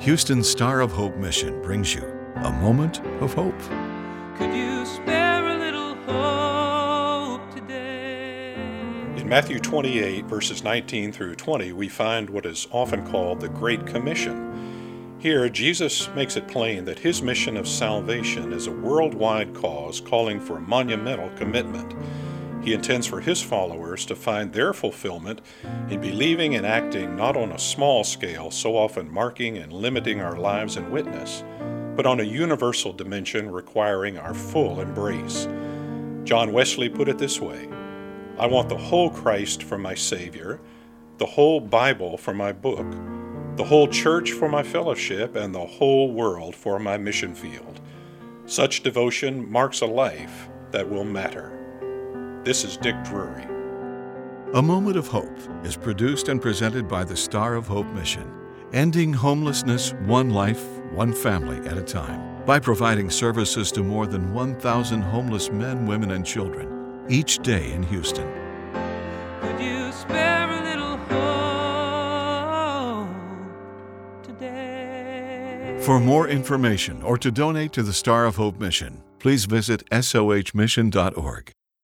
Houston Star of Hope Mission brings you a moment of hope. Could you spare a little hope today? In Matthew 28, verses 19 through 20, we find what is often called the Great Commission. Here, Jesus makes it plain that his mission of salvation is a worldwide cause calling for monumental commitment. He intends for his followers to find their fulfillment in believing and acting not on a small scale, so often marking and limiting our lives and witness, but on a universal dimension requiring our full embrace. John Wesley put it this way I want the whole Christ for my Savior, the whole Bible for my book, the whole church for my fellowship, and the whole world for my mission field. Such devotion marks a life that will matter. This is Dick Drury. A Moment of Hope is produced and presented by the Star of Hope Mission, ending homelessness one life, one family at a time, by providing services to more than 1,000 homeless men, women, and children each day in Houston. Could you spare a little hope today? For more information or to donate to the Star of Hope Mission, please visit sohmission.org.